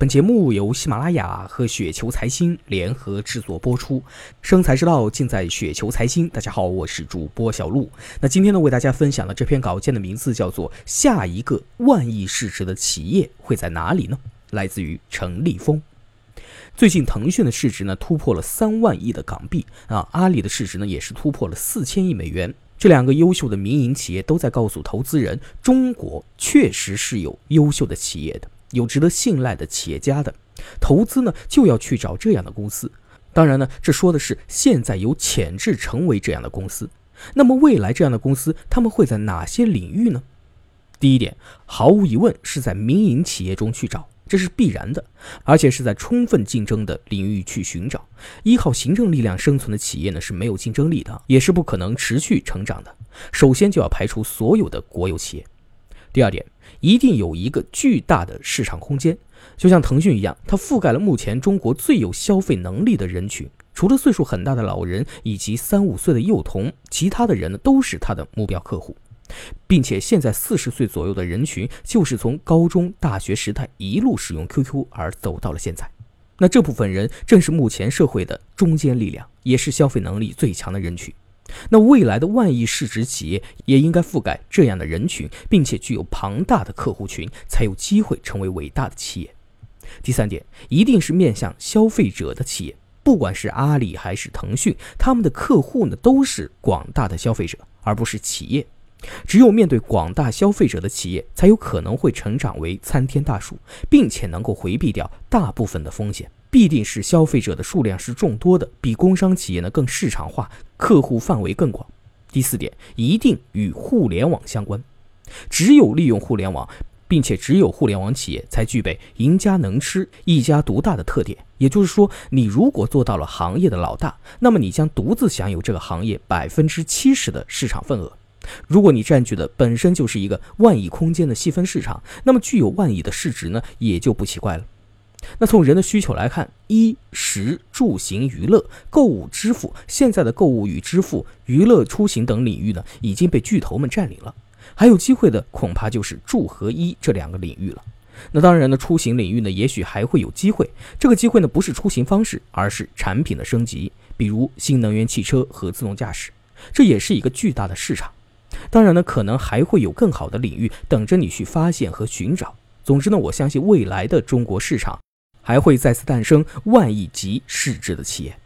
本节目由喜马拉雅和雪球财经联合制作播出，生财之道尽在雪球财经。大家好，我是主播小璐。那今天呢，为大家分享的这篇稿件的名字叫做《下一个万亿市值的企业会在哪里呢？》来自于陈立峰。最近，腾讯的市值呢突破了三万亿的港币啊，阿里的市值呢也是突破了四千亿美元。这两个优秀的民营企业都在告诉投资人，中国确实是有优秀的企业的。有值得信赖的企业家的投资呢，就要去找这样的公司。当然呢，这说的是现在有潜质成为这样的公司。那么未来这样的公司，他们会在哪些领域呢？第一点，毫无疑问是在民营企业中去找，这是必然的，而且是在充分竞争的领域去寻找。依靠行政力量生存的企业呢，是没有竞争力的，也是不可能持续成长的。首先就要排除所有的国有企业。第二点，一定有一个巨大的市场空间，就像腾讯一样，它覆盖了目前中国最有消费能力的人群，除了岁数很大的老人以及三五岁的幼童，其他的人呢都是它的目标客户，并且现在四十岁左右的人群就是从高中、大学时代一路使用 QQ 而走到了现在，那这部分人正是目前社会的中坚力量，也是消费能力最强的人群。那未来的万亿市值企业也应该覆盖这样的人群，并且具有庞大的客户群，才有机会成为伟大的企业。第三点，一定是面向消费者的企业，不管是阿里还是腾讯，他们的客户呢都是广大的消费者，而不是企业。只有面对广大消费者的企业，才有可能会成长为参天大树，并且能够回避掉大部分的风险。必定是消费者的数量是众多的，比工商企业呢更市场化，客户范围更广。第四点，一定与互联网相关。只有利用互联网，并且只有互联网企业才具备赢家能吃、一家独大的特点。也就是说，你如果做到了行业的老大，那么你将独自享有这个行业百分之七十的市场份额。如果你占据的本身就是一个万亿空间的细分市场，那么具有万亿的市值呢，也就不奇怪了。那从人的需求来看，衣食住行娱乐、购物支付，现在的购物与支付、娱乐出行等领域呢，已经被巨头们占领了。还有机会的，恐怕就是住和衣这两个领域了。那当然呢，出行领域呢，也许还会有机会。这个机会呢，不是出行方式，而是产品的升级，比如新能源汽车和自动驾驶，这也是一个巨大的市场。当然呢，可能还会有更好的领域等着你去发现和寻找。总之呢，我相信未来的中国市场。还会再次诞生万亿级市值的企业。